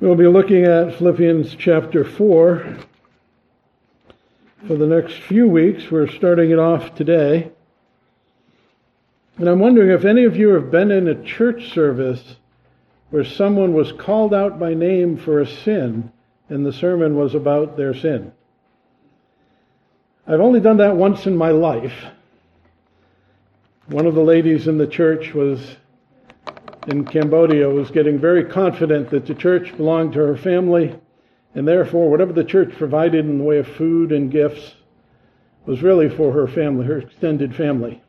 We'll be looking at Philippians chapter 4 for the next few weeks. We're starting it off today. And I'm wondering if any of you have been in a church service where someone was called out by name for a sin and the sermon was about their sin. I've only done that once in my life. One of the ladies in the church was in Cambodia was getting very confident that the church belonged to her family, and therefore, whatever the church provided in the way of food and gifts was really for her family, her extended family.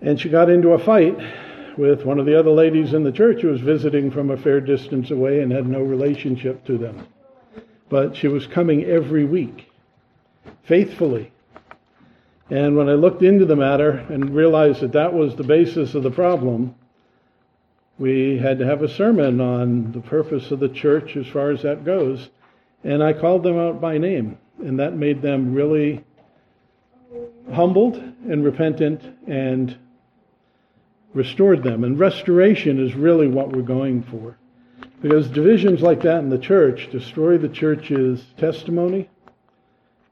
And she got into a fight with one of the other ladies in the church who was visiting from a fair distance away and had no relationship to them. But she was coming every week, faithfully. And when I looked into the matter and realized that that was the basis of the problem, we had to have a sermon on the purpose of the church as far as that goes. And I called them out by name, and that made them really humbled and repentant and restored them. And restoration is really what we're going for. Because divisions like that in the church destroy the church's testimony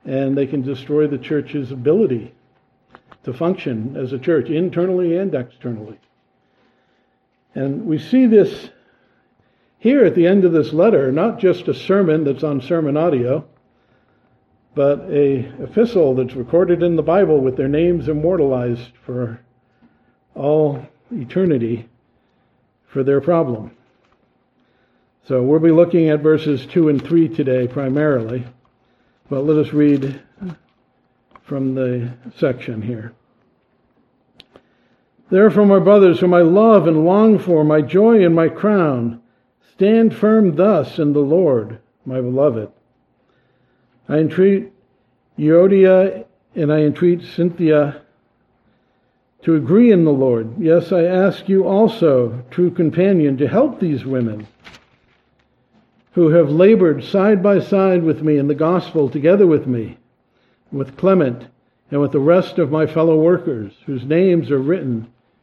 and they can destroy the church's ability to function as a church internally and externally. And we see this here at the end of this letter, not just a sermon that's on sermon audio, but a epistle that's recorded in the Bible with their names immortalized for all eternity for their problem. So we'll be looking at verses 2 and 3 today primarily, but let us read from the section here. Therefore, my brothers, whom I love and long for, my joy and my crown, stand firm thus in the Lord, my beloved. I entreat Euodia and I entreat Syntyche to agree in the Lord. Yes, I ask you also, true companion, to help these women who have labored side by side with me in the gospel together with me, with Clement, and with the rest of my fellow workers, whose names are written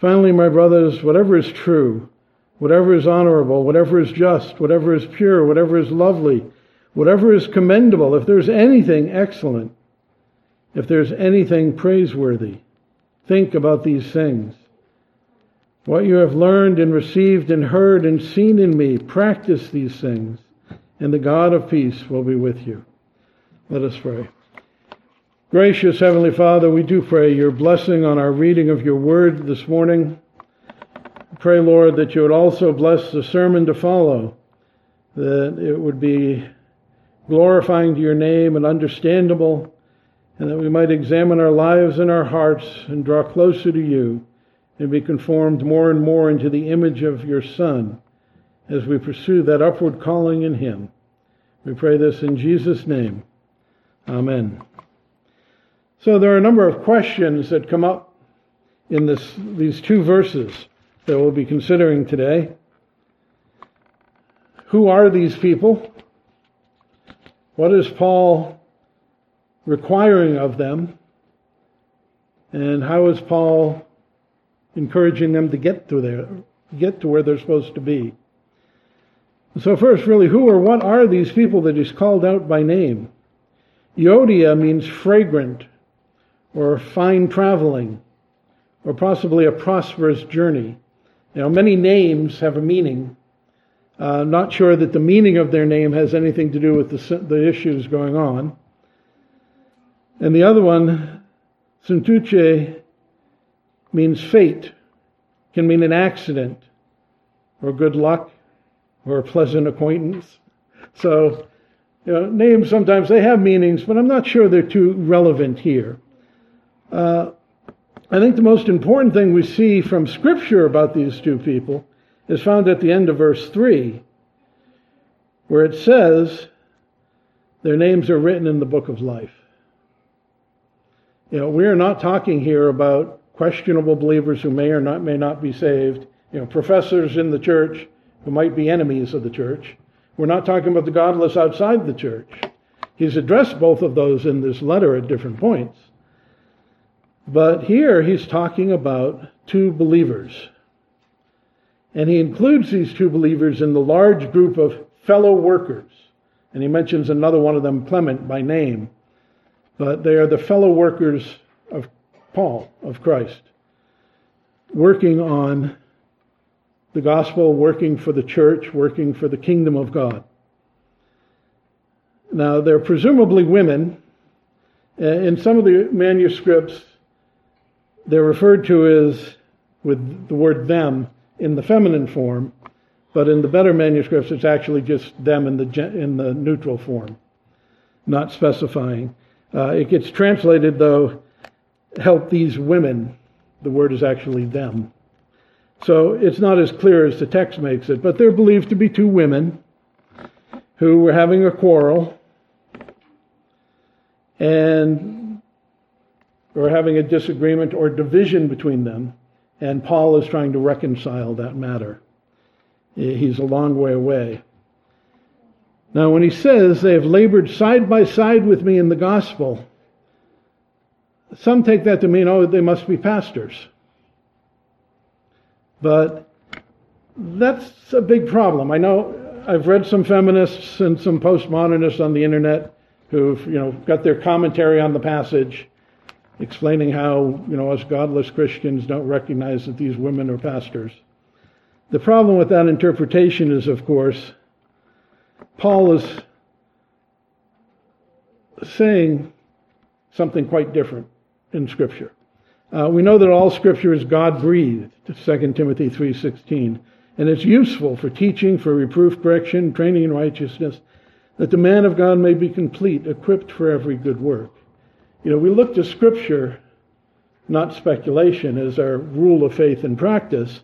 Finally, my brothers, whatever is true, whatever is honorable, whatever is just, whatever is pure, whatever is lovely, whatever is commendable, if there's anything excellent, if there's anything praiseworthy, think about these things. What you have learned and received and heard and seen in me, practice these things, and the God of peace will be with you. Let us pray. Gracious Heavenly Father, we do pray your blessing on our reading of your word this morning. Pray, Lord, that you would also bless the sermon to follow, that it would be glorifying to your name and understandable, and that we might examine our lives and our hearts and draw closer to you and be conformed more and more into the image of your Son as we pursue that upward calling in him. We pray this in Jesus' name. Amen. So there are a number of questions that come up in this, these two verses that we'll be considering today. Who are these people? What is Paul requiring of them? And how is Paul encouraging them to get to there, get to where they're supposed to be? So first, really, who or what are these people that he's called out by name? Euodia means fragrant or fine traveling, or possibly a prosperous journey. Know, many names have a meaning. Uh, not sure that the meaning of their name has anything to do with the, the issues going on. And the other one, Syntyche, means fate, can mean an accident, or good luck, or a pleasant acquaintance. So, you know, names sometimes they have meanings, but I'm not sure they're too relevant here. Uh, I think the most important thing we see from Scripture about these two people is found at the end of verse 3, where it says their names are written in the book of life. You know, we are not talking here about questionable believers who may or not may not be saved, you know, professors in the church who might be enemies of the church. We're not talking about the godless outside the church. He's addressed both of those in this letter at different points. But here he's talking about two believers. And he includes these two believers in the large group of fellow workers. And he mentions another one of them, Clement, by name. But they are the fellow workers of Paul, of Christ, working on the gospel, working for the church, working for the kingdom of God. Now, they're presumably women. Uh, in some of the manuscripts, they're referred to as with the word them in the feminine form, but in the better manuscripts, it's actually just them in the, in the neutral form, not specifying. Uh, it gets translated, though, help these women. The word is actually them. So it's not as clear as the text makes it, but they're believed to be two women who were having a quarrel and were having a disagreement or division between them, and Paul is trying to reconcile that matter. He's a long way away. Now, when he says they have labored side by side with me in the gospel, some take that to mean, oh, they must be pastors. But that's a big problem. I know I've read some feminists and some postmodernists on the internet who've, you know, got their commentary on the passage explaining how, you know, us godless Christians don't recognize that these women are pastors. The problem with that interpretation is, of course, Paul is saying something quite different in Scripture. Uh, we know that all Scripture is God breathed, 2 Timothy 3.16, and it's useful for teaching, for reproof, correction, training in righteousness, that the man of God may be complete, equipped for every good work. You know, we look to Scripture, not speculation, as our rule of faith and practice.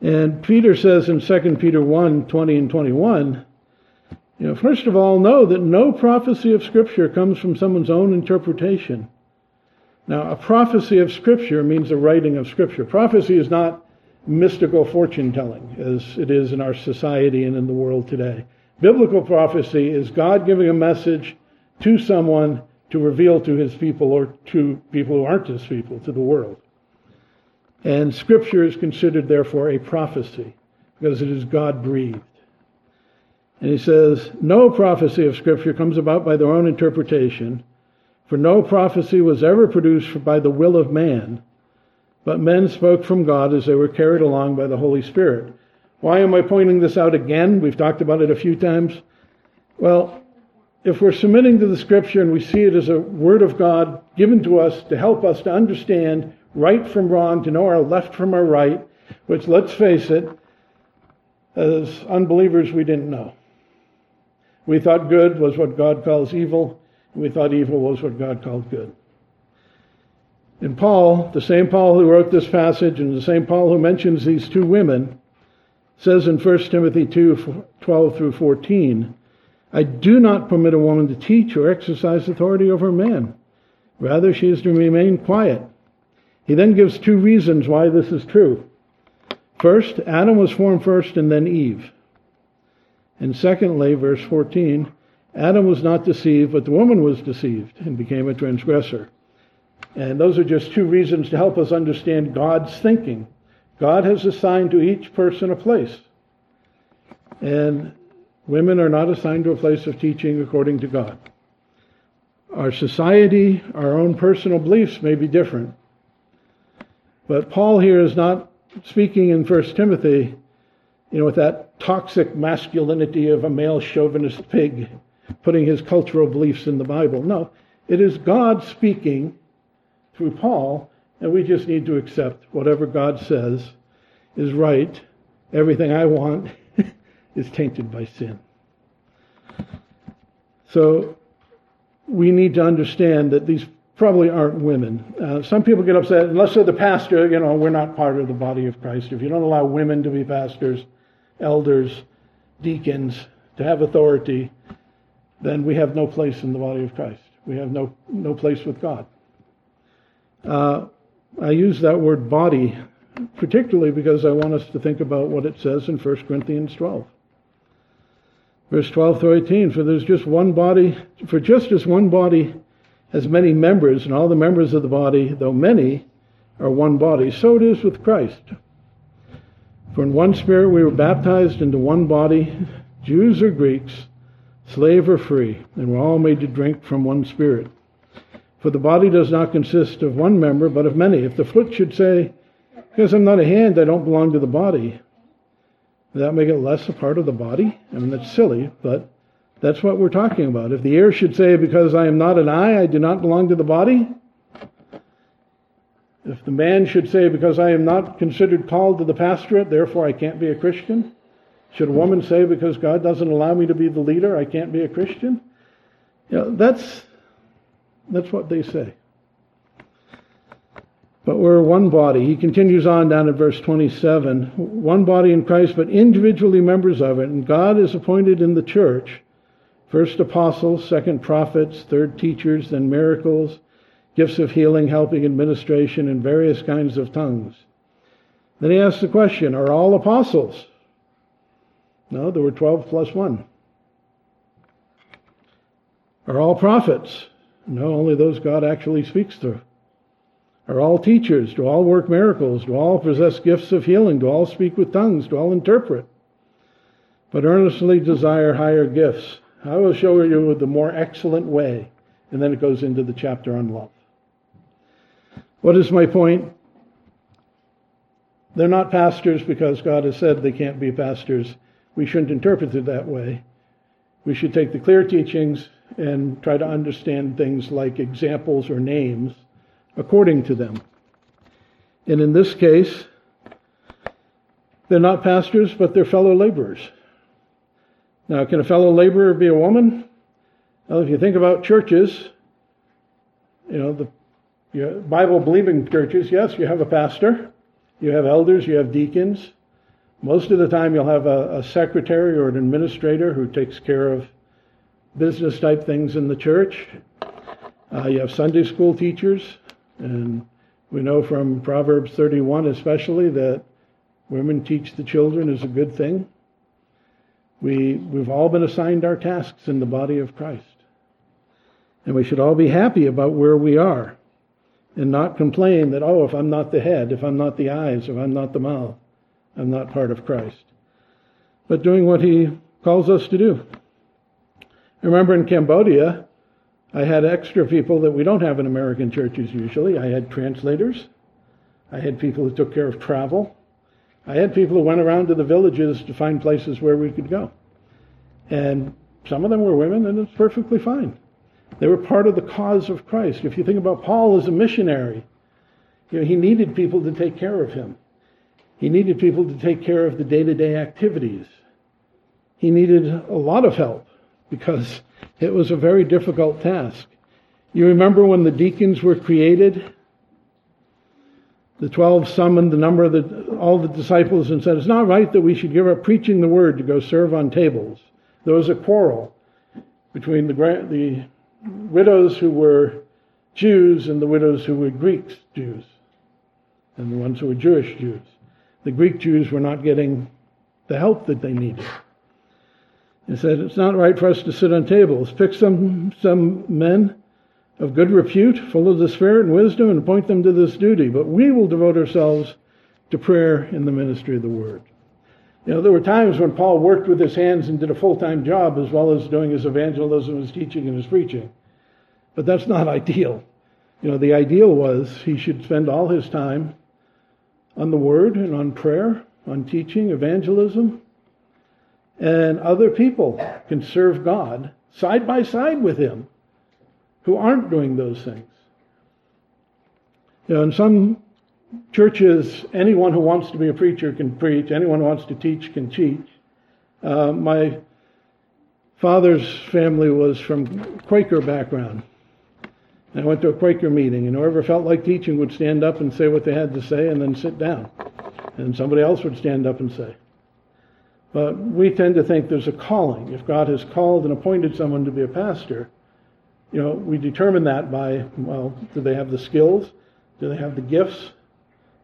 And Peter says in 2 Peter 1 20 and 21, you know, first of all, know that no prophecy of Scripture comes from someone's own interpretation. Now, a prophecy of Scripture means a writing of Scripture. Prophecy is not mystical fortune telling, as it is in our society and in the world today. Biblical prophecy is God giving a message to someone to reveal to his people or to people who aren't his people, to the world. And Scripture is considered, therefore, a prophecy because it is God breathed. And he says, No prophecy of Scripture comes about by their own interpretation, for no prophecy was ever produced by the will of man, but men spoke from God as they were carried along by the Holy Spirit. Why am I pointing this out again? We've talked about it a few times. Well, if we're submitting to the Scripture and we see it as a Word of God given to us to help us to understand right from wrong, to know our left from our right, which, let's face it, as unbelievers, we didn't know. We thought good was what God calls evil, and we thought evil was what God called good. And Paul, the same Paul who wrote this passage and the same Paul who mentions these two women, says in 1 Timothy 2 12 through 14, I do not permit a woman to teach or exercise authority over a man. Rather, she is to remain quiet he then gives two reasons why this is true. First, Adam was formed first and then Eve. And secondly, verse 14, Adam was not deceived, but the woman was deceived and became a transgressor. And those are just two reasons to help us understand God's thinking. God has assigned to each person a place. And women are not assigned to a place of teaching according to God. Our society, our own personal beliefs may be different. But Paul here is not speaking in 1 Timothy, you know, with that toxic masculinity of a male chauvinist pig putting his cultural beliefs in the Bible. No, it is God speaking through Paul, and we just need to accept whatever God says is right. Everything I want is tainted by sin. So we need to understand that these probably aren't women. Uh, some people get upset, unless they're the pastor, you know, we're not part of the body of Christ. If you don't allow women to be pastors, elders, deacons, to have authority, then we have no place in the body of Christ. We have no, no place with God. Uh, I use that word body particularly because I want us to think about what it says in 1 Corinthians 12. Verse 12 through 18, for there's just one body, for just as one body has many members, and all the members of the body, though many, are one body, so it is with Christ. For in one spirit we were baptized into one body, Jews or Greeks, slave or free, and we're all made to drink from one spirit. For the body does not consist of one member, but of many. If the foot should say, Because I'm not a hand, I don't belong to the body, does that make it less a part of the body? I mean, that's silly, but that's what we're talking about. If the ear should say, Because I am not an eye, I do not belong to the body, if the man should say, Because I am not considered called to the pastorate, therefore I can't be a Christian, should a woman say, Because God doesn't allow me to be the leader, I can't be a Christian? You know, that's, that's what they say. But we're one body. He continues on down at verse 27 one body in Christ, but individually members of it. And God is appointed in the church first apostles, second prophets, third teachers, then miracles gifts of healing, helping, administration, and various kinds of tongues. Then he asks the question Are all apostles? No, there were 12 plus 1. Are all prophets? No, only those God actually speaks through. Are all teachers? Do all work miracles? Do all possess gifts of healing? Do all speak with tongues? Do all interpret? But earnestly desire higher gifts. I will show you the more excellent way. And then it goes into the chapter on love. What is my point? They're not pastors because God has said they can't be pastors. We shouldn't interpret it that way. We should take the clear teachings and try to understand things like examples or names according to them. And in this case, they're not pastors, but they're fellow laborers. Now, can a fellow laborer be a woman? Well, if you think about churches, you know, the Bible believing churches, yes, you have a pastor, you have elders, you have deacons. Most of the time, you'll have a, a secretary or an administrator who takes care of business type things in the church. Uh, you have Sunday school teachers, and we know from Proverbs 31 especially that women teach the children is a good thing. We, we've all been assigned our tasks in the body of Christ. And we should all be happy about where we are and not complain that, oh, if I'm not the head, if I'm not the eyes, if I'm not the mouth, I'm not part of Christ. But doing what he calls us to do. I remember in Cambodia, I had extra people that we don't have in American churches usually. I had translators. I had people who took care of travel. I had people who went around to the villages to find places where we could go. And some of them were women, and it's perfectly fine. They were part of the cause of Christ. If you think about Paul as a missionary, you know, he needed people to take care of him. He needed people to take care of the day to day activities. He needed a lot of help because it was a very difficult task. You remember when the deacons were created? The twelve summoned the number of the, all the disciples and said, It's not right that we should give up preaching the word to go serve on tables. There was a quarrel between the, the widows who were Jews and the widows who were Greek Jews, and the ones who were Jewish Jews. The Greek Jews were not getting the help that they needed. He said, It's not right for us to sit on tables. Pick some, some men of good repute, full of the Spirit and wisdom, and appoint them to this duty. But we will devote ourselves to prayer in the ministry of the word. You know, there were times when Paul worked with his hands and did a full time job as well as doing his evangelism, his teaching, and his preaching. But that's not ideal. You know, the ideal was he should spend all his time on the Word and on prayer, on teaching, evangelism, and other people can serve God side by side with him who aren't doing those things. You know, in some churches, anyone who wants to be a preacher can preach, anyone who wants to teach can teach. Uh, my father's family was from Quaker background. I went to a Quaker meeting, and whoever felt like teaching would stand up and say what they had to say and then sit down. And somebody else would stand up and say. But we tend to think there's a calling. If God has called and appointed someone to be a pastor, you know, we determine that by, well, do they have the skills? Do they have the gifts?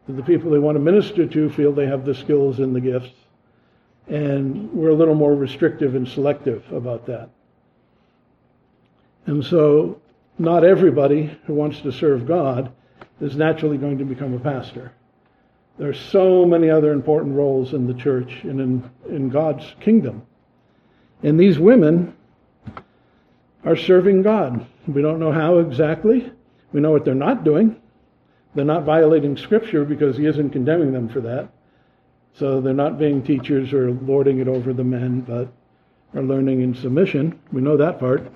Do the people they want to minister to feel they have the skills and the gifts? And we're a little more restrictive and selective about that. And so, not everybody who wants to serve God is naturally going to become a pastor. There are so many other important roles in the church and in, in God's kingdom. And these women are serving God. We don't know how exactly. We know what they're not doing. They're not violating Scripture because He isn't condemning them for that. So they're not being teachers or lording it over the men, but are learning in submission. We know that part.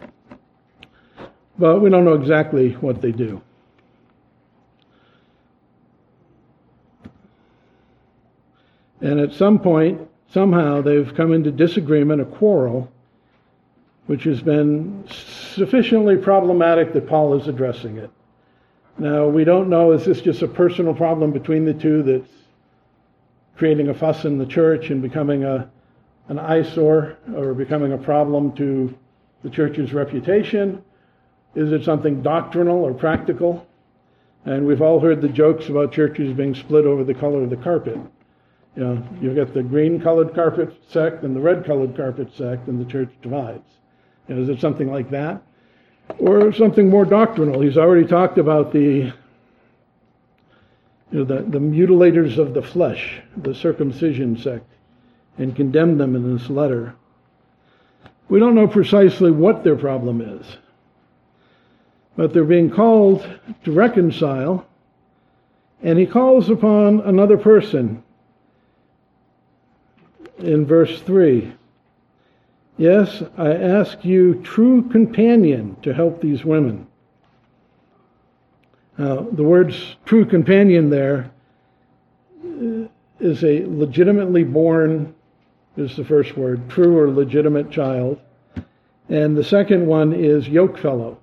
But we don't know exactly what they do. And at some point, somehow, they've come into disagreement, a quarrel, which has been sufficiently problematic that Paul is addressing it. Now, we don't know, is this just a personal problem between the two that's creating a fuss in the church and becoming a, an eyesore or becoming a problem to the church's reputation? Is it something doctrinal or practical? And we've all heard the jokes about churches being split over the color of the carpet. You know, you get the green colored carpet sect and the red colored carpet sect, and the church divides. You know, is it something like that? Or something more doctrinal? He's already talked about the, you know, the, the mutilators of the flesh, the circumcision sect, and condemned them in this letter. We don't know precisely what their problem is, but they're being called to reconcile, and he calls upon another person in verse 3. Yes, I ask you, true companion, to help these women. Now, the words true companion there uh, is a legitimately born, is the first word, true or legitimate child. And the second one is yoke fellow.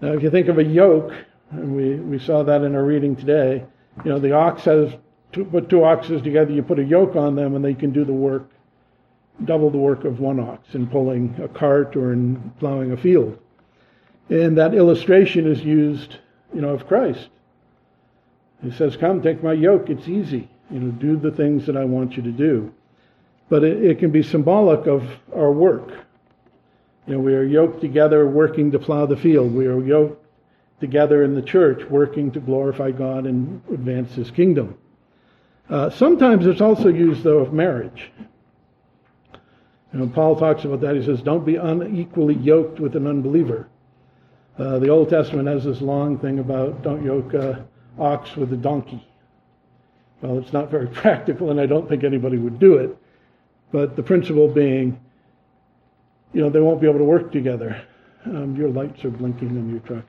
Now, if you think of a yoke, and we, we saw that in our reading today, you know, the ox has to put two oxes together, you put a yoke on them, and they can do the work, double the work of one ox in pulling a cart or in plowing a field. And that illustration is used, you know, of Christ. He says, Come, take my yoke, it's easy. You know, do the things that I want you to do. But it, it can be symbolic of our work. You know, we are yoked together working to plow the field. We are yoked together in the church working to glorify God and advance His kingdom. Uh, sometimes it's also used, though, of marriage. You know, Paul talks about that. He says, don't be unequally yoked with an unbeliever. Uh, the Old Testament has this long thing about don't yoke a ox with a donkey. Well, it's not very practical, and I don't think anybody would do it. But the principle being, you know, they won't be able to work together. Um, your lights are blinking in your truck.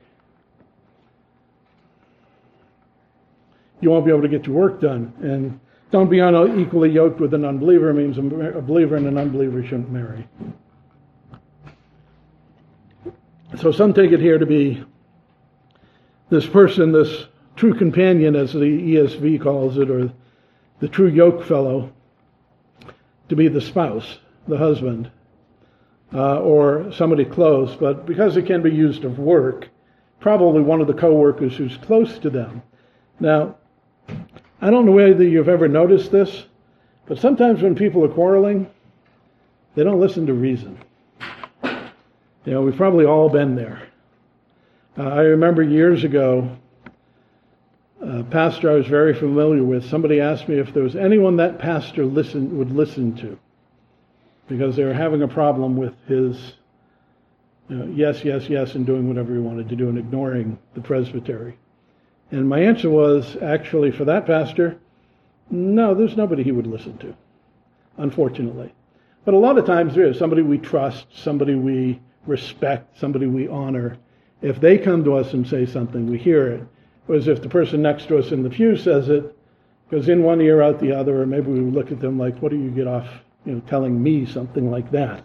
You won't be able to get your work done. And don't be unequally yoked with an unbeliever means a believer and an unbeliever shouldn't marry. So some take it here to be this person, this true companion, as the ESV calls it, or the true yoke fellow, to be the spouse, the husband, uh, or somebody close. But because it can be used of work, probably one of the co-workers who's close to them. Now, I don't know whether you've ever noticed this, but sometimes when people are quarreling, they don't listen to reason. You know, we've probably all been there. Uh, I remember years ago, a pastor I was very familiar with, somebody asked me if there was anyone that pastor would listen to because they were having a problem with his you know, yes, yes, yes, and doing whatever he wanted to do and ignoring the presbytery. And my answer was actually for that pastor, no, there's nobody he would listen to, unfortunately. But a lot of times there is somebody we trust, somebody we respect, somebody we honor. If they come to us and say something, we hear it. Whereas if the person next to us in the pew says it, goes in one ear, out the other, or maybe we look at them like, what do you get off, you know, telling me something like that?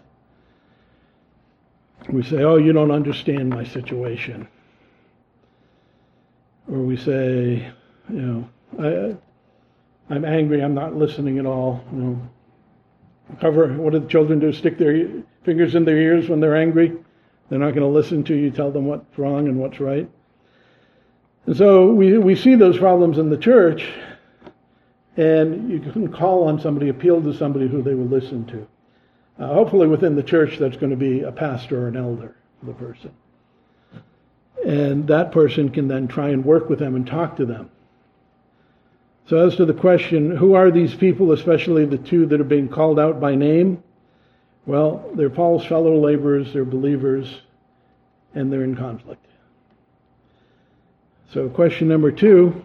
We say, oh, you don't understand my situation or we say, you know, I, I'm angry, I'm not listening at all. You know, cover, what do the children do? Stick their fingers in their ears when they're angry? They're not going to listen to you tell them what's wrong and what's right. And so we, we see those problems in the church, and you can call on somebody, appeal to somebody who they will listen to. Uh, hopefully, within the church, that's going to be a pastor or an elder for the person. And that person can then try and work with them and talk to them. So, as to the question, who are these people, especially the two that are being called out by name? Well, they're Paul's fellow laborers, they're believers, and they're in conflict. So, question number two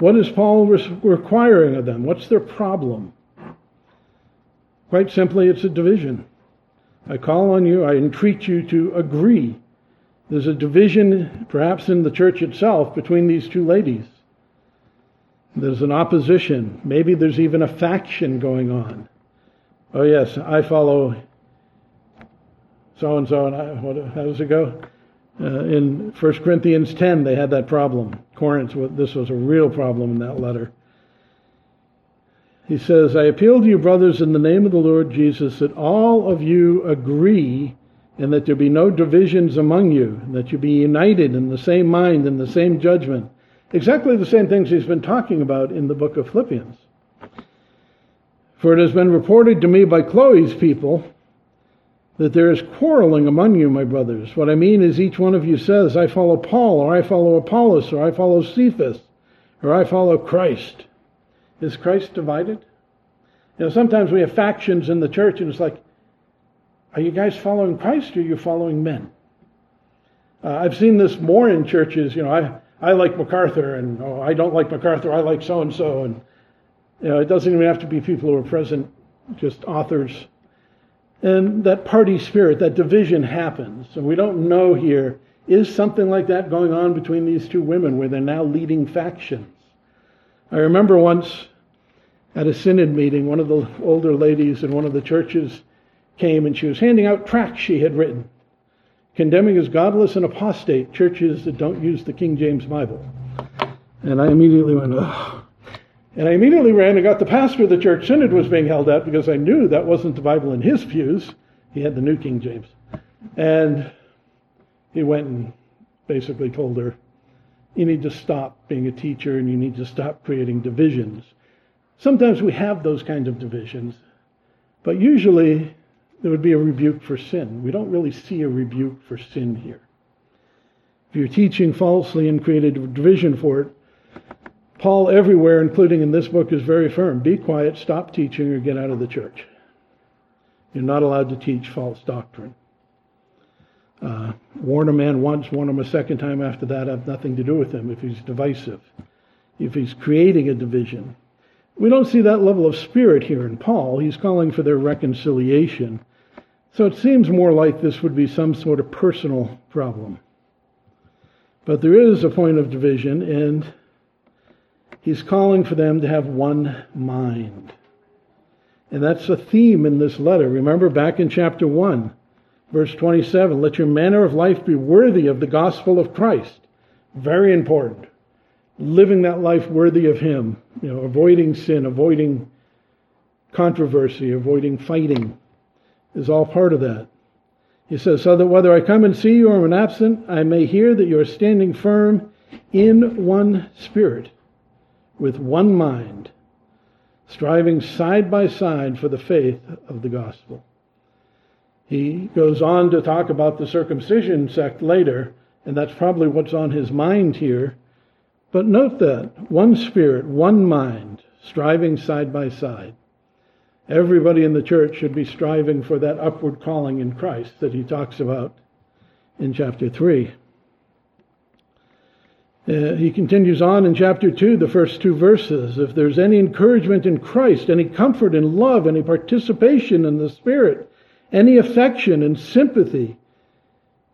what is Paul requiring of them? What's their problem? Quite simply, it's a division. I call on you, I entreat you to agree. There's a division, perhaps in the church itself, between these two ladies. There's an opposition. Maybe there's even a faction going on. Oh, yes, I follow so and so, and how does it go? Uh, in 1 Corinthians 10, they had that problem. Corinth, this was a real problem in that letter. He says, I appeal to you, brothers, in the name of the Lord Jesus, that all of you agree and that there be no divisions among you, that you be united in the same mind and the same judgment. Exactly the same things he's been talking about in the book of Philippians. For it has been reported to me by Chloe's people that there is quarreling among you, my brothers. What I mean is each one of you says, I follow Paul, or I follow Apollos, or I follow Cephas, or I follow Christ. Is Christ divided? You know, sometimes we have factions in the church, and it's like, are you guys following Christ, or are you following men? Uh, I've seen this more in churches. You know, I, I like MacArthur, and oh, I don't like MacArthur, I like so and so. And you know, it doesn't even have to be people who are present, just authors and that party spirit, that division happens. And we don't know here is something like that going on between these two women where they're now leading factions. I remember once at a synod meeting, one of the older ladies in one of the churches came and she was handing out tracts she had written, condemning as godless and apostate churches that don't use the King James Bible. And I immediately went, oh, and I immediately ran and got the pastor of the church synod was being held up because I knew that wasn't the Bible in his pews. He had the New King James. And he went and basically told her, you need to stop being a teacher and you need to stop creating divisions. Sometimes we have those kinds of divisions, but usually there would be a rebuke for sin. We don't really see a rebuke for sin here. If you're teaching falsely and created a division for it, Paul, everywhere, including in this book, is very firm. Be quiet, stop teaching, or get out of the church. You're not allowed to teach false doctrine. Uh, warn a man once, warn him a second time after that, have nothing to do with him if he's divisive, if he's creating a division. We don't see that level of spirit here in Paul. He's calling for their reconciliation. So it seems more like this would be some sort of personal problem. But there is a point of division, and He's calling for them to have one mind. And that's a theme in this letter. Remember back in chapter 1, verse 27 let your manner of life be worthy of the gospel of Christ. Very important. Living that life worthy of Him, you know, avoiding sin, avoiding controversy, avoiding fighting is all part of that. He says, So that whether I come and see you or am absent, I may hear that you are standing firm in one spirit with one mind, striving side by side for the faith of the gospel. He goes on to talk about the circumcision sect later, and that's probably what's on his mind here. But note that one spirit, one mind, striving side by side. Everybody in the church should be striving for that upward calling in Christ that he talks about in chapter 3. Uh, he continues on in chapter 2, the first two verses. If there's any encouragement in Christ, any comfort in love, any participation in the Spirit, any affection and sympathy,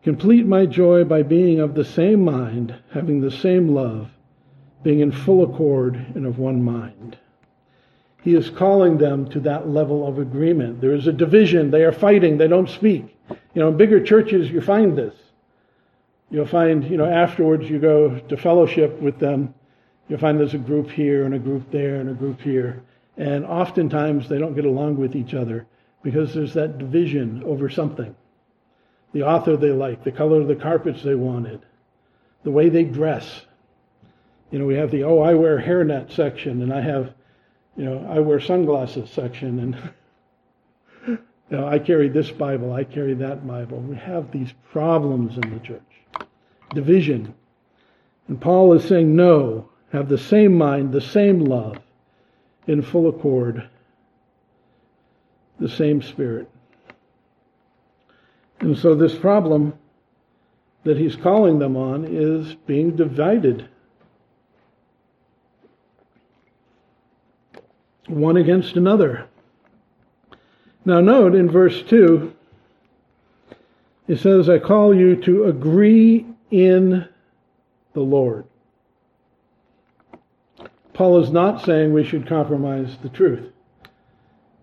complete my joy by being of the same mind, having the same love, being in full accord and of one mind. He is calling them to that level of agreement. There is a division. They are fighting. They don't speak. You know, in bigger churches, you find this. You'll find, you know, afterwards you go to fellowship with them. You'll find there's a group here and a group there and a group here. And oftentimes they don't get along with each other because there's that division over something. The author they like, the color of the carpets they wanted, the way they dress. You know, we have the, oh, I wear hairnet section, and I have, you know, I wear sunglasses section, and, you know, I carry this Bible, I carry that Bible. We have these problems in the church. Division. And Paul is saying, no, have the same mind, the same love, in full accord, the same spirit. And so this problem that he's calling them on is being divided. One against another. Now, note in verse 2, it says, I call you to agree in the Lord. Paul is not saying we should compromise the truth.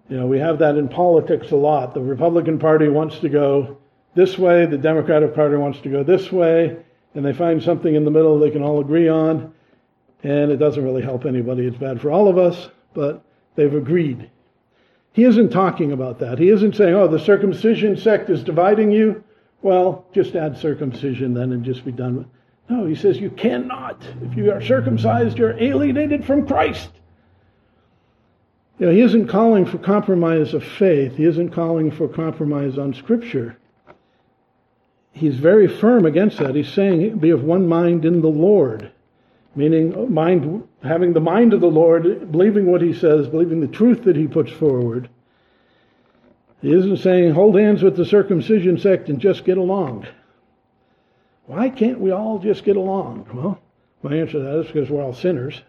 You know, we have that in politics a lot. The Republican Party wants to go this way, the Democratic Party wants to go this way, and they find something in the middle they can all agree on, and it doesn't really help anybody. It's bad for all of us, but they've agreed. He isn't talking about that. He isn't saying, oh, the circumcision sect is dividing you. Well, just add circumcision then and just be done with No, he says you cannot. If you are circumcised, you're alienated from Christ. You know, he isn't calling for compromise of faith. He isn't calling for compromise on Scripture. He's very firm against that. He's saying, be of one mind in the Lord, meaning uh, mind, having the mind of the Lord, believing what he says, believing the truth that he puts forward. He isn't saying, hold hands with the circumcision sect and just get along. Why can't we all just get along? Well, my answer to that is because we're all sinners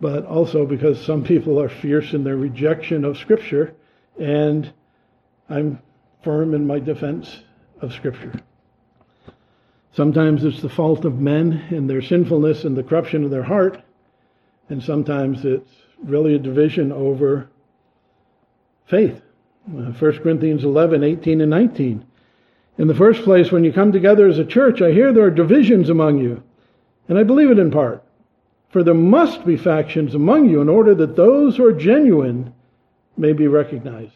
but also because some people are fierce in their rejection of Scripture, and I'm firm in my defense of Scripture. Sometimes it's the fault of men and their sinfulness and the corruption of their heart, and sometimes it's really a division over faith. Uh, 1 Corinthians 11, 18, and 19. In the first place, when you come together as a church, I hear there are divisions among you, and I believe it in part. For there must be factions among you in order that those who are genuine may be recognized.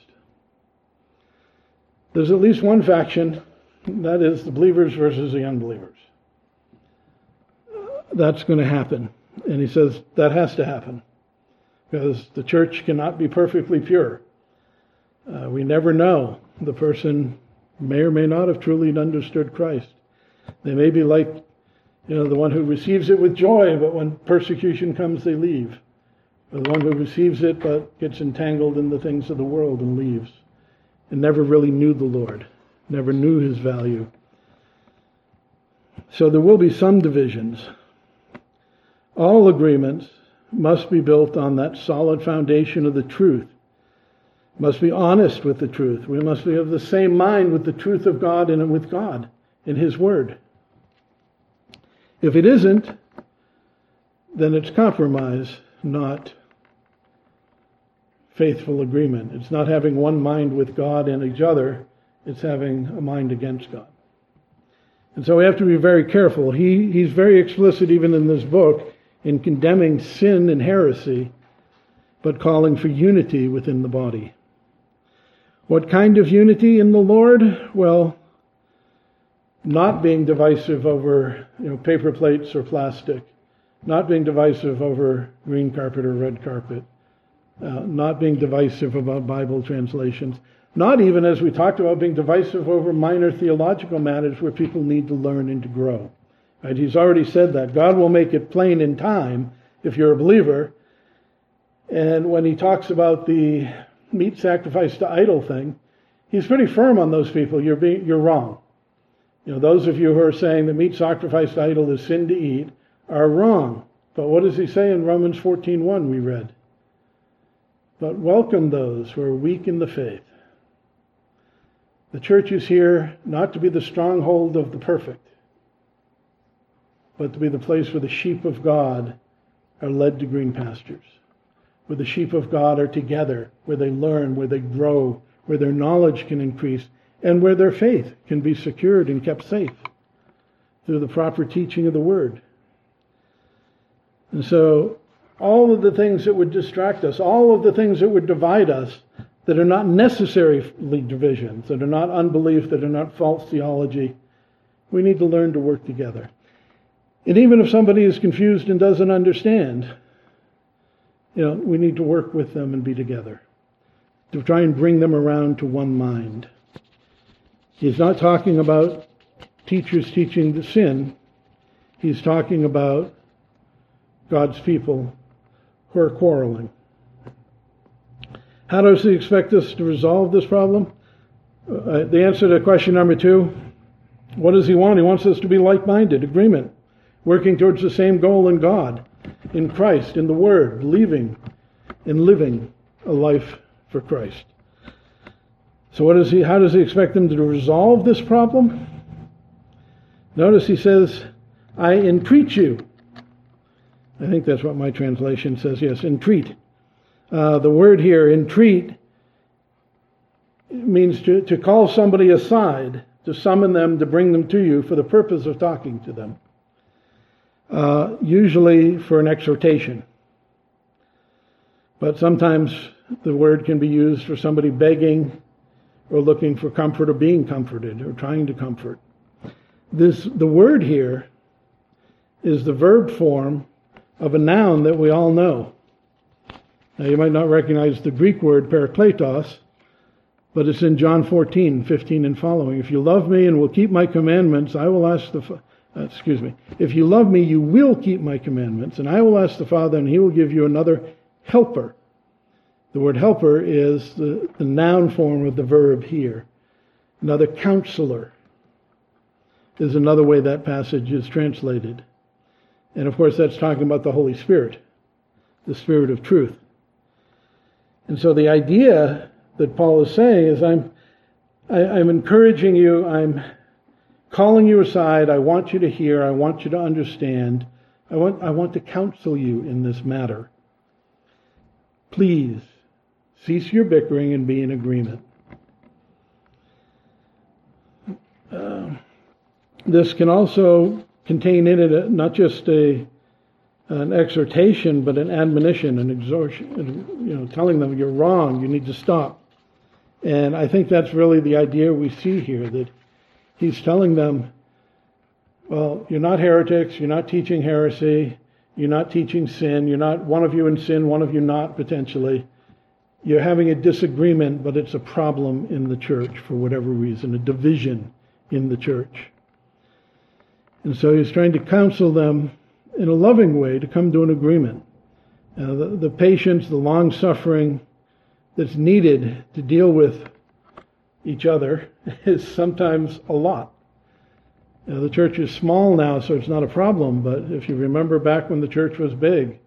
There's at least one faction, that is the believers versus the unbelievers. That's going to happen. And he says that has to happen because the church cannot be perfectly pure. Uh, we never know. The person may or may not have truly understood Christ. They may be like you know, the one who receives it with joy, but when persecution comes, they leave. Or the one who receives it but gets entangled in the things of the world and leaves. And never really knew the Lord, never knew his value. So there will be some divisions. All agreements must be built on that solid foundation of the truth. Must be honest with the truth. We must be of the same mind with the truth of God and with God in His Word. If it isn't, then it's compromise, not faithful agreement. It's not having one mind with God and each other, it's having a mind against God. And so we have to be very careful. He, he's very explicit, even in this book, in condemning sin and heresy, but calling for unity within the body. What kind of unity in the Lord? Well, not being divisive over you know, paper plates or plastic, not being divisive over green carpet or red carpet, uh, not being divisive about Bible translations, not even, as we talked about, being divisive over minor theological matters where people need to learn and to grow. Right? He's already said that. God will make it plain in time if you're a believer. And when he talks about the meat sacrifice to idol thing, he's pretty firm on those people. You're, being, you're wrong. You know, those of you who are saying the meat sacrificed to idol is sin to eat are wrong. But what does he say in Romans 14:1 we read? But welcome those who are weak in the faith. The church is here not to be the stronghold of the perfect, but to be the place where the sheep of God are led to green pastures, where the sheep of God are together, where they learn, where they grow, where their knowledge can increase, and where their faith can be secured and kept safe through the proper teaching of the Word. And so all of the things that would distract us, all of the things that would divide us, that are not necessarily divisions, that are not unbelief, that are not false theology. We need to learn to work together. And even if somebody is confused and doesn't understand, you know, we need to work with them and be together to try and bring them around to one mind. He's not talking about teachers teaching the sin. He's talking about God's people who are quarreling. How does he expect us to resolve this problem? Uh, the answer to question number two what does he want? He wants us to be like minded, agreement, working towards the same goal in God, in Christ, in the Word, believing and living a life for Christ. So, what does he, how does he expect them to resolve this problem? Notice he says, I entreat you. I think that's what my translation says, yes, entreat. Uh, the word here, entreat, means to, to call somebody aside, to summon them, to bring them to you for the purpose of talking to them, uh, usually for an exhortation. But sometimes the word can be used for somebody begging or looking for comfort or being comforted or trying to comfort. This, the word here is the verb form of a noun that we all know. Now, you might not recognize the Greek word parakletos, but it's in John 14, 15 and following. If you love me and will keep my commandments, I will ask the, uh, excuse me, if you love me, you will keep my commandments, and I will ask the Father, and he will give you another helper the word helper is the, the noun form of the verb here. Another counselor is another way that passage is translated. And of course, that's talking about the Holy Spirit, the Spirit of truth. And so the idea that Paul is saying is I'm, I, am i am encouraging you, I'm calling you aside, I want you to hear, I want you to understand, I want, I want to counsel you in this matter. Please Cease your bickering and be in agreement. Uh, this can also contain in it not just a an exhortation, but an admonition, an exhortation, you know, telling them you're wrong, you need to stop. And I think that's really the idea we see here that he's telling them, well, you're not heretics, you're not teaching heresy, you're not teaching sin, you're not one of you in sin, one of you not potentially you're having a disagreement, but it's a problem in the church for whatever reason, a division in the church. And so he's trying to counsel them in a loving way to come to an agreement. Uh, the, the patience, the long suffering that's needed to deal with each other is sometimes a lot. Know, the church is small now, so it's not a problem, but if you remember back when the church was big,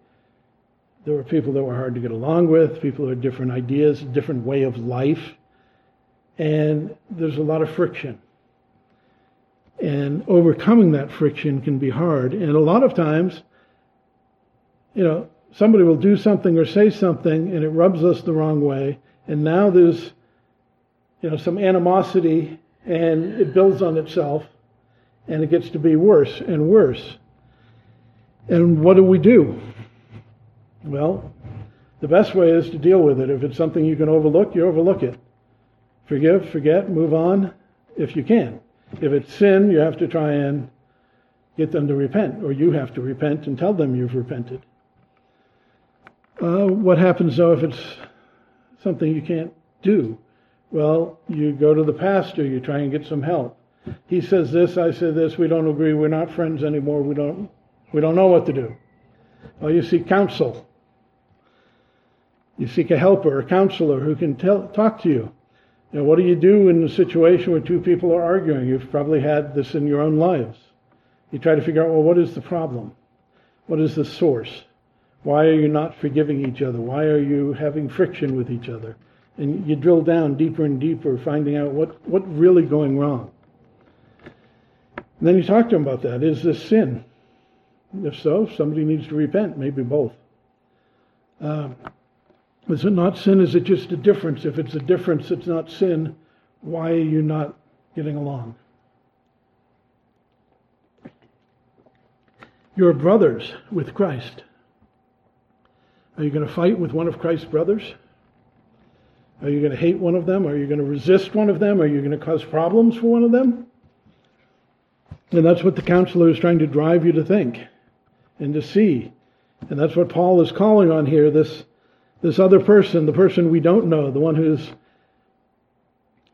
there were people that were hard to get along with, people who had different ideas, different way of life, and there's a lot of friction. And overcoming that friction can be hard. And a lot of times, you know, somebody will do something or say something and it rubs us the wrong way. And now there's, you know, some animosity and it builds on itself and it gets to be worse and worse. And what do we do? Well, the best way is to deal with it. If it's something you can overlook, you overlook it. Forgive, forget, move on if you can. If it's sin, you have to try and get them to repent, or you have to repent and tell them you've repented. Uh, what happens though if it's something you can't do? Well, you go to the pastor, you try and get some help. He says this, I say this, we don't agree, we're not friends anymore, we don't, we don't know what to do. Well, you seek counsel. You seek a helper, a counselor who can tell, talk to you. Know, what do you do in a situation where two people are arguing? You've probably had this in your own lives. You try to figure out, well, what is the problem? What is the source? Why are you not forgiving each other? Why are you having friction with each other? And you drill down deeper and deeper, finding out what, what really going wrong. And then you talk to them about that. Is this sin? If so, somebody needs to repent, maybe both. Uh, is it not sin? Is it just a difference? If it's a difference, it's not sin. Why are you not getting along? You're brothers with Christ. Are you going to fight with one of Christ's brothers? Are you going to hate one of them? Are you going to resist one of them? Are you going to cause problems for one of them? And that's what the counselor is trying to drive you to think and to see. And that's what Paul is calling on here this, this other person, the person we don't know, the one who's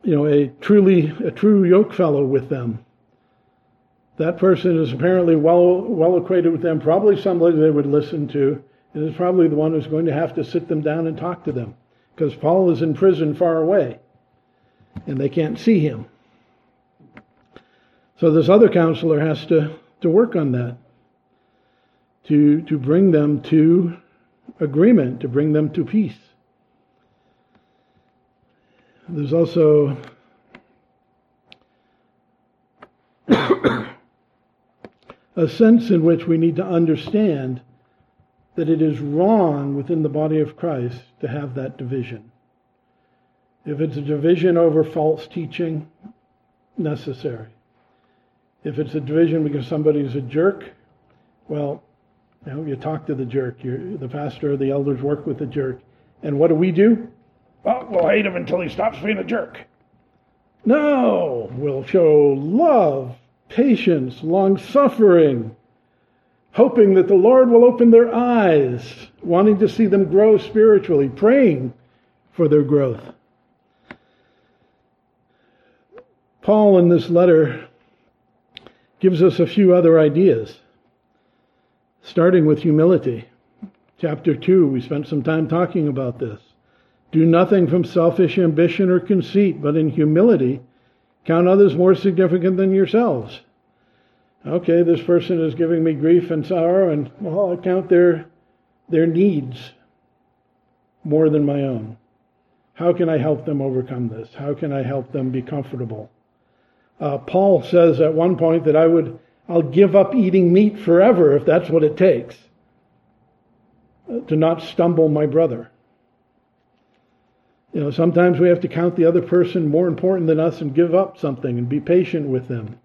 you know, a truly a true yoke fellow with them. That person is apparently well well acquainted with them, probably somebody they would listen to, and is probably the one who's going to have to sit them down and talk to them. Because Paul is in prison far away, and they can't see him. So this other counselor has to, to work on that. To to bring them to agreement, to bring them to peace. There's also a sense in which we need to understand that it is wrong within the body of Christ to have that division. If it's a division over false teaching, necessary. If it's a division because somebody's a jerk, well, you know, you talk to the jerk. You're, the pastor or the elders work with the jerk. And what do we do? Well, we'll hate him until he stops being a jerk. No, we'll show love, patience, long suffering, hoping that the Lord will open their eyes, wanting to see them grow spiritually, praying for their growth. Paul, in this letter, gives us a few other ideas, starting with humility. Chapter 2, we spent some time talking about this. Do nothing from selfish ambition or conceit, but in humility count others more significant than yourselves. Okay, this person is giving me grief and sorrow, and well, I count their, their needs more than my own. How can I help them overcome this? How can I help them be comfortable? Uh, Paul says at one point that I would, I'll give up eating meat forever if that's what it takes uh, to not stumble my brother. You know, sometimes we have to count the other person more important than us and give up something and be patient with them.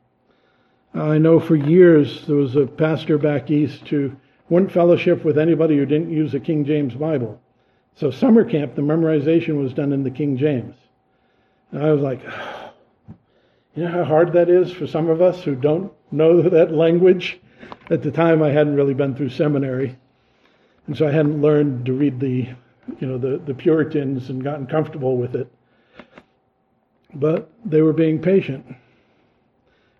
I know for years there was a pastor back east who wouldn't fellowship with anybody who didn't use a King James Bible. So summer camp, the memorization was done in the King James. And I was like, you know how hard that is for some of us who don't know that language? At the time, I hadn't really been through seminary, and so I hadn't learned to read the you know, the, the Puritans and gotten comfortable with it. But they were being patient.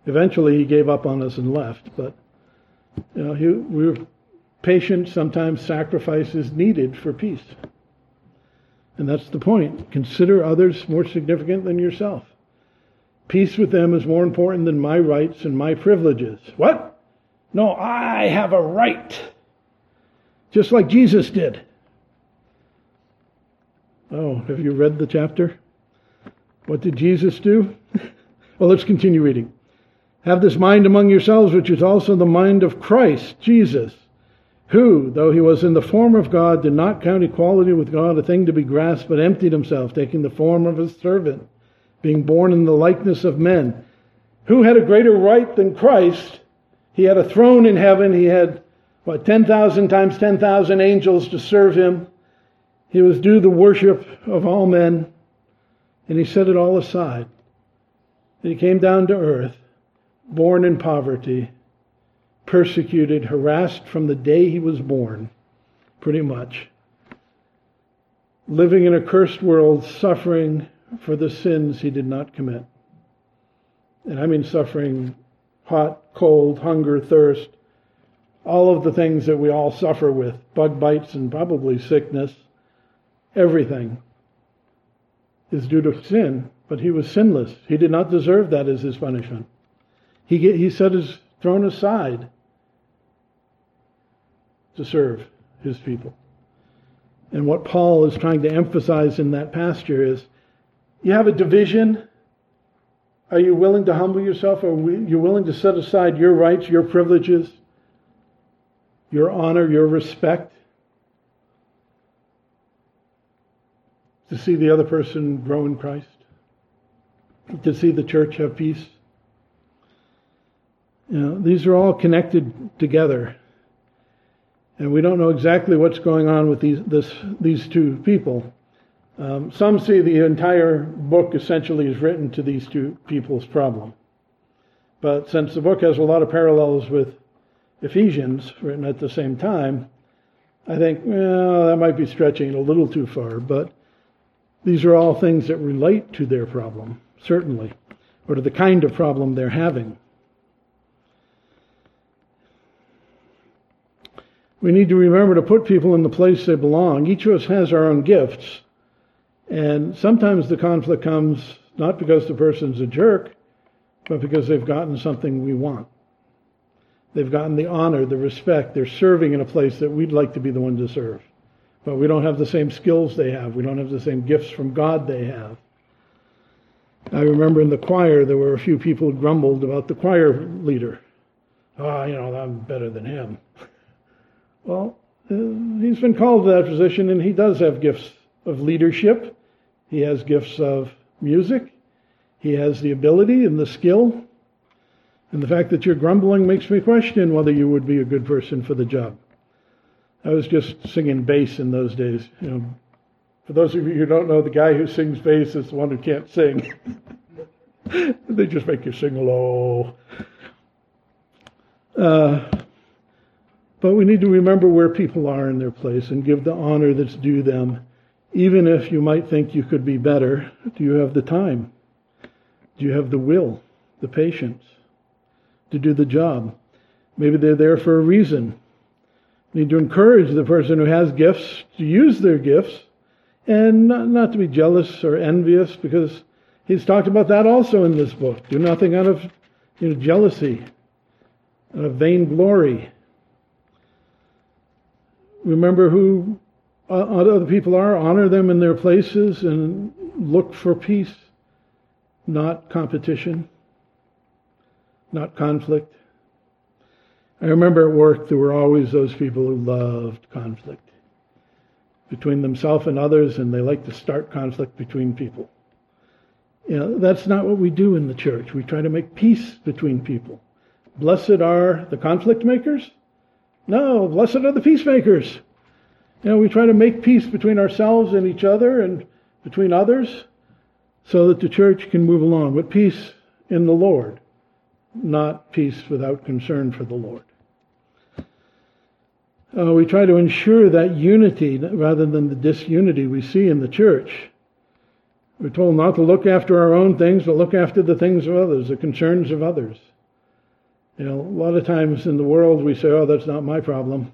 Eventually, he gave up on us and left. But you know, he, we were patient. Sometimes sacrifice is needed for peace, and that's the point. Consider others more significant than yourself. Peace with them is more important than my rights and my privileges. What? No, I have a right, just like Jesus did. Oh, have you read the chapter? What did Jesus do? well, let's continue reading. Have this mind among yourselves, which is also the mind of Christ, Jesus, who, though he was in the form of God, did not count equality with God a thing to be grasped, but emptied himself, taking the form of a servant, being born in the likeness of men. Who had a greater right than Christ? He had a throne in heaven. He had, what, 10,000 times 10,000 angels to serve him. He was due the worship of all men, and he set it all aside. And he came down to earth, born in poverty, persecuted, harassed from the day he was born, pretty much. Living in a cursed world, suffering for the sins he did not commit. And I mean suffering hot, cold, hunger, thirst, all of the things that we all suffer with, bug bites and probably sickness everything is due to sin, but he was sinless. He did not deserve that as his punishment. He, he set his throne aside to serve his people. And what Paul is trying to emphasize in that pasture is you have a division. Are you willing to humble yourself? Are you willing to set aside your rights, your privileges, your honor, your respect to see the other person grow in Christ, to see the church have peace. You know, these are all connected together. And we don't know exactly what's going on with these, this, these two people. Um, some see the entire book essentially is written to these two people's problem. But since the book has a lot of parallels with Ephesians written at the same time, I think, well, that might be stretching it a little too far. But these are all things that relate to their problem, certainly, or to the kind of problem they're having. We need to remember to put people in the place they belong. Each of us has our own gifts. And sometimes the conflict comes not because the person's a jerk, but because they've gotten something we want. They've gotten the honor, the respect. They're serving in a place that we'd like to be the one to serve. But we don't have the same skills they have. We don't have the same gifts from God they have. I remember in the choir, there were a few people who grumbled about the choir leader. Oh, you know, I'm better than him. Well, uh, he's been called to that position, and he does have gifts of leadership. He has gifts of music. He has the ability and the skill. And the fact that you're grumbling makes me question whether you would be a good person for the job. I was just singing bass in those days. You know, for those of you who don't know, the guy who sings bass is the one who can't sing. they just make you sing low. Uh, but we need to remember where people are in their place and give the honor that's due them. Even if you might think you could be better, do you have the time? Do you have the will, the patience to do the job? Maybe they're there for a reason. We need to encourage the person who has gifts to use their gifts and not, not to be jealous or envious because he's talked about that also in this book. Do nothing out of you know, jealousy, out of vainglory remember who Uh, other people are, honor them in their places, and look for peace, not competition, not conflict. I remember at work there were always those people who loved conflict between themselves and others, and they like to start conflict between people. You know, that's not what we do in the church. We try to make peace between people. Blessed are the conflict makers, no, blessed are the peacemakers. You know, we try to make peace between ourselves and each other and between others so that the church can move along with peace in the Lord, not peace without concern for the Lord. Uh, we try to ensure that unity rather than the disunity we see in the church. We're told not to look after our own things, but look after the things of others, the concerns of others. You know, a lot of times in the world we say, oh, that's not my problem.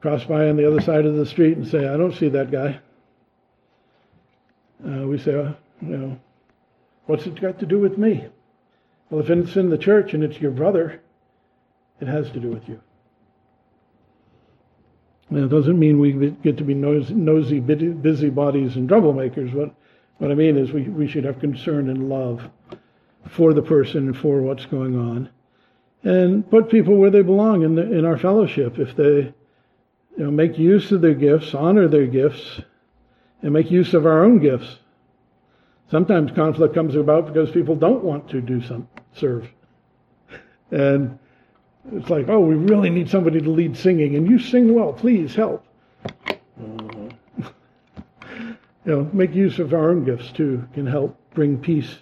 Cross by on the other side of the street and say, I don't see that guy. Uh, we say, oh, you know, what's it got to do with me? Well, if it's in the church and it's your brother, it has to do with you. Now, it doesn't mean we get to be nosy, nosy busybodies and troublemakers. What, what I mean is we, we should have concern and love for the person and for what's going on and put people where they belong in, the, in our fellowship. If they you know, make use of their gifts, honor their gifts, and make use of our own gifts. Sometimes conflict comes about because people don't want to do some serve. And it's like, oh, we really need somebody to lead singing, and you sing well. Please help. You know, make use of our own gifts too can help bring peace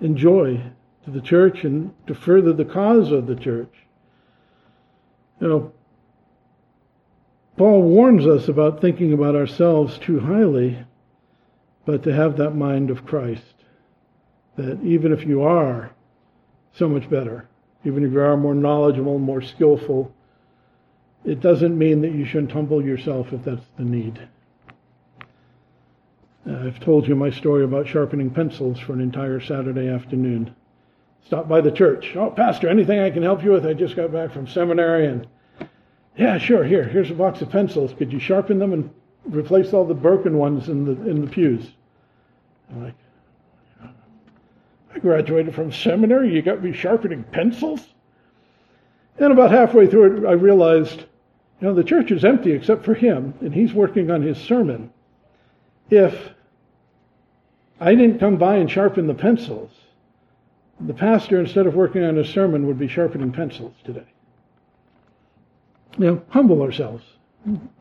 and joy to the church and to further the cause of the church. You know, Paul warns us about thinking about ourselves too highly, but to have that mind of Christ. That even if you are so much better, even if you are more knowledgeable, more skillful, it doesn't mean that you shouldn't humble yourself if that's the need. I've told you my story about sharpening pencils for an entire Saturday afternoon. Stop by the church. Oh, Pastor, anything I can help you with? I just got back from seminary and yeah, sure, here, here's a box of pencils. Could you sharpen them and replace all the broken ones in the in the pews? I'm like, I graduated from seminary, you got me sharpening pencils? And about halfway through it, I realized, you know, the church is empty except for him, and he's working on his sermon. If I didn't come by and sharpen the pencils, the pastor, instead of working on his sermon, would be sharpening pencils today. You know, humble ourselves.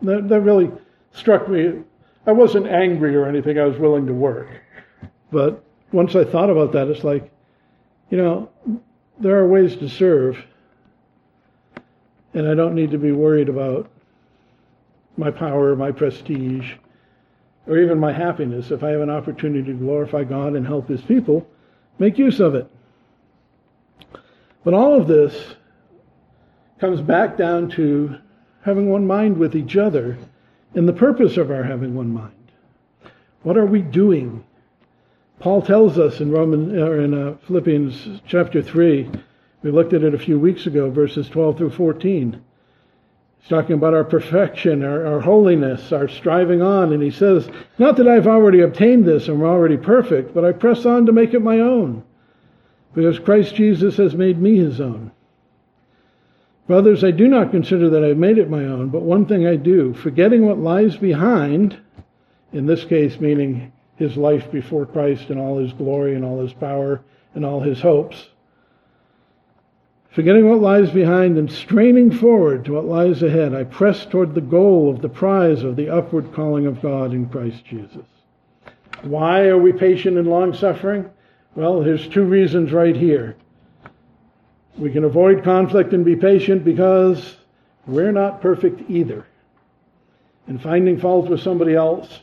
That, that really struck me. I wasn't angry or anything. I was willing to work. But once I thought about that, it's like, you know, there are ways to serve, and I don't need to be worried about my power, my prestige, or even my happiness. If I have an opportunity to glorify God and help His people, make use of it. But all of this comes back down to having one mind with each other and the purpose of our having one mind. What are we doing? Paul tells us in Roman or in uh, Philippians chapter 3, we looked at it a few weeks ago, verses 12 through 14. He's talking about our perfection, our, our holiness, our striving on, and he says, Not that I've already obtained this and I'm already perfect, but I press on to make it my own, because Christ Jesus has made me his own. Brothers, I do not consider that I've made it my own, but one thing I do, forgetting what lies behind, in this case meaning his life before Christ and all his glory and all his power and all his hopes, forgetting what lies behind and straining forward to what lies ahead, I press toward the goal of the prize of the upward calling of God in Christ Jesus. Why are we patient and long suffering? Well, there's two reasons right here. We can avoid conflict and be patient because we're not perfect either. And finding fault with somebody else,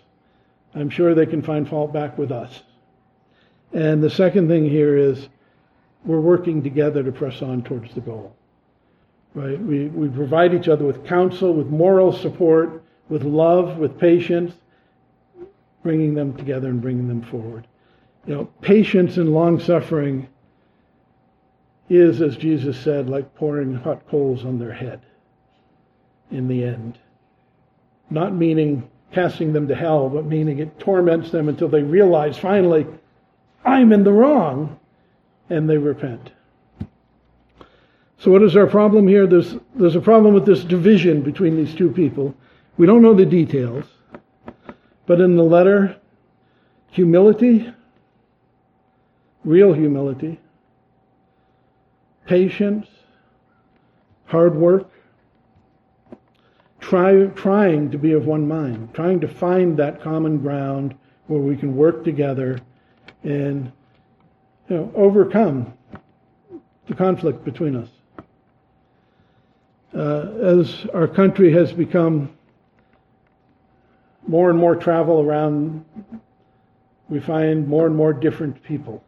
I'm sure they can find fault back with us. And the second thing here is we're working together to press on towards the goal. Right? We, we provide each other with counsel, with moral support, with love, with patience, bringing them together and bringing them forward. You know, patience and long suffering is, as Jesus said, like pouring hot coals on their head in the end. Not meaning casting them to hell, but meaning it torments them until they realize finally, I'm in the wrong, and they repent. So, what is our problem here? There's, there's a problem with this division between these two people. We don't know the details, but in the letter, humility, real humility, patience, hard work, try, trying to be of one mind, trying to find that common ground where we can work together and you know, overcome the conflict between us. Uh, as our country has become more and more travel around, we find more and more different people.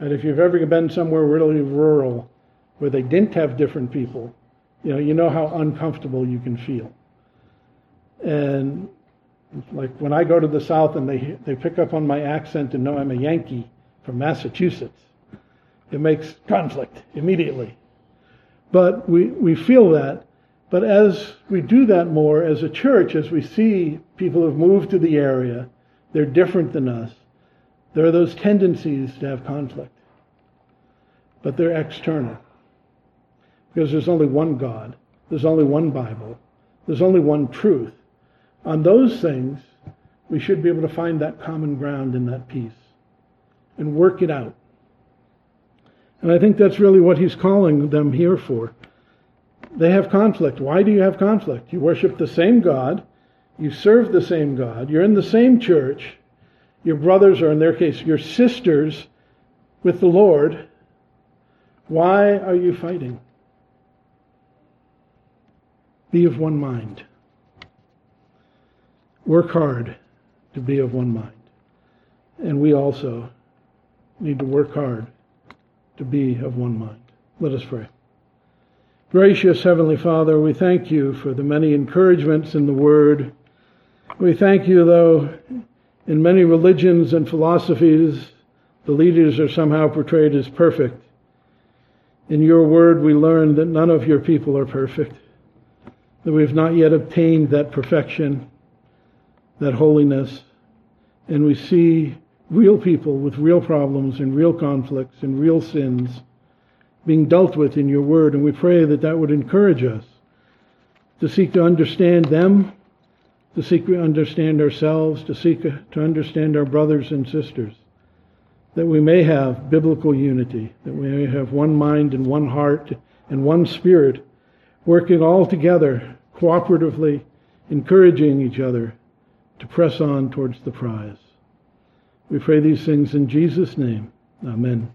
And if you've ever been somewhere really rural where they didn't have different people, you know, you know how uncomfortable you can feel. And like when I go to the South and they they pick up on my accent and know I'm a Yankee from Massachusetts, it makes conflict immediately. But we, we feel that. But as we do that more as a church, as we see people who've moved to the area, they're different than us there are those tendencies to have conflict, but they're external. Because there's only one God, there's only one Bible, there's only one truth. On those things, we should be able to find that common ground in that peace and work it out. And I think that's really what he's calling them here for. They have conflict. Why do you have conflict? You worship the same God, you serve the same God, you're in the same church, your brothers, or in their case, your sisters, with the Lord, why are you fighting? Be of one mind. Work hard to be of one mind. And we also need to work hard to be of one mind. Let us pray. Gracious Heavenly Father, we thank you for the many encouragements in the Word. We thank you, though, in many religions and philosophies, the leaders are somehow portrayed as perfect. In your word, we learn that none of your people are perfect, that we have not yet obtained that perfection, that holiness, and we see real people with real problems and real conflicts and real sins being dealt with in your word, and we pray that that would encourage us to seek to understand them to seek to understand ourselves, to seek to understand our brothers and sisters, that we may have biblical unity, that we may have one mind and one heart and one spirit, working all together, cooperatively, encouraging each other to press on towards the prize. We pray these things in Jesus' name. Amen.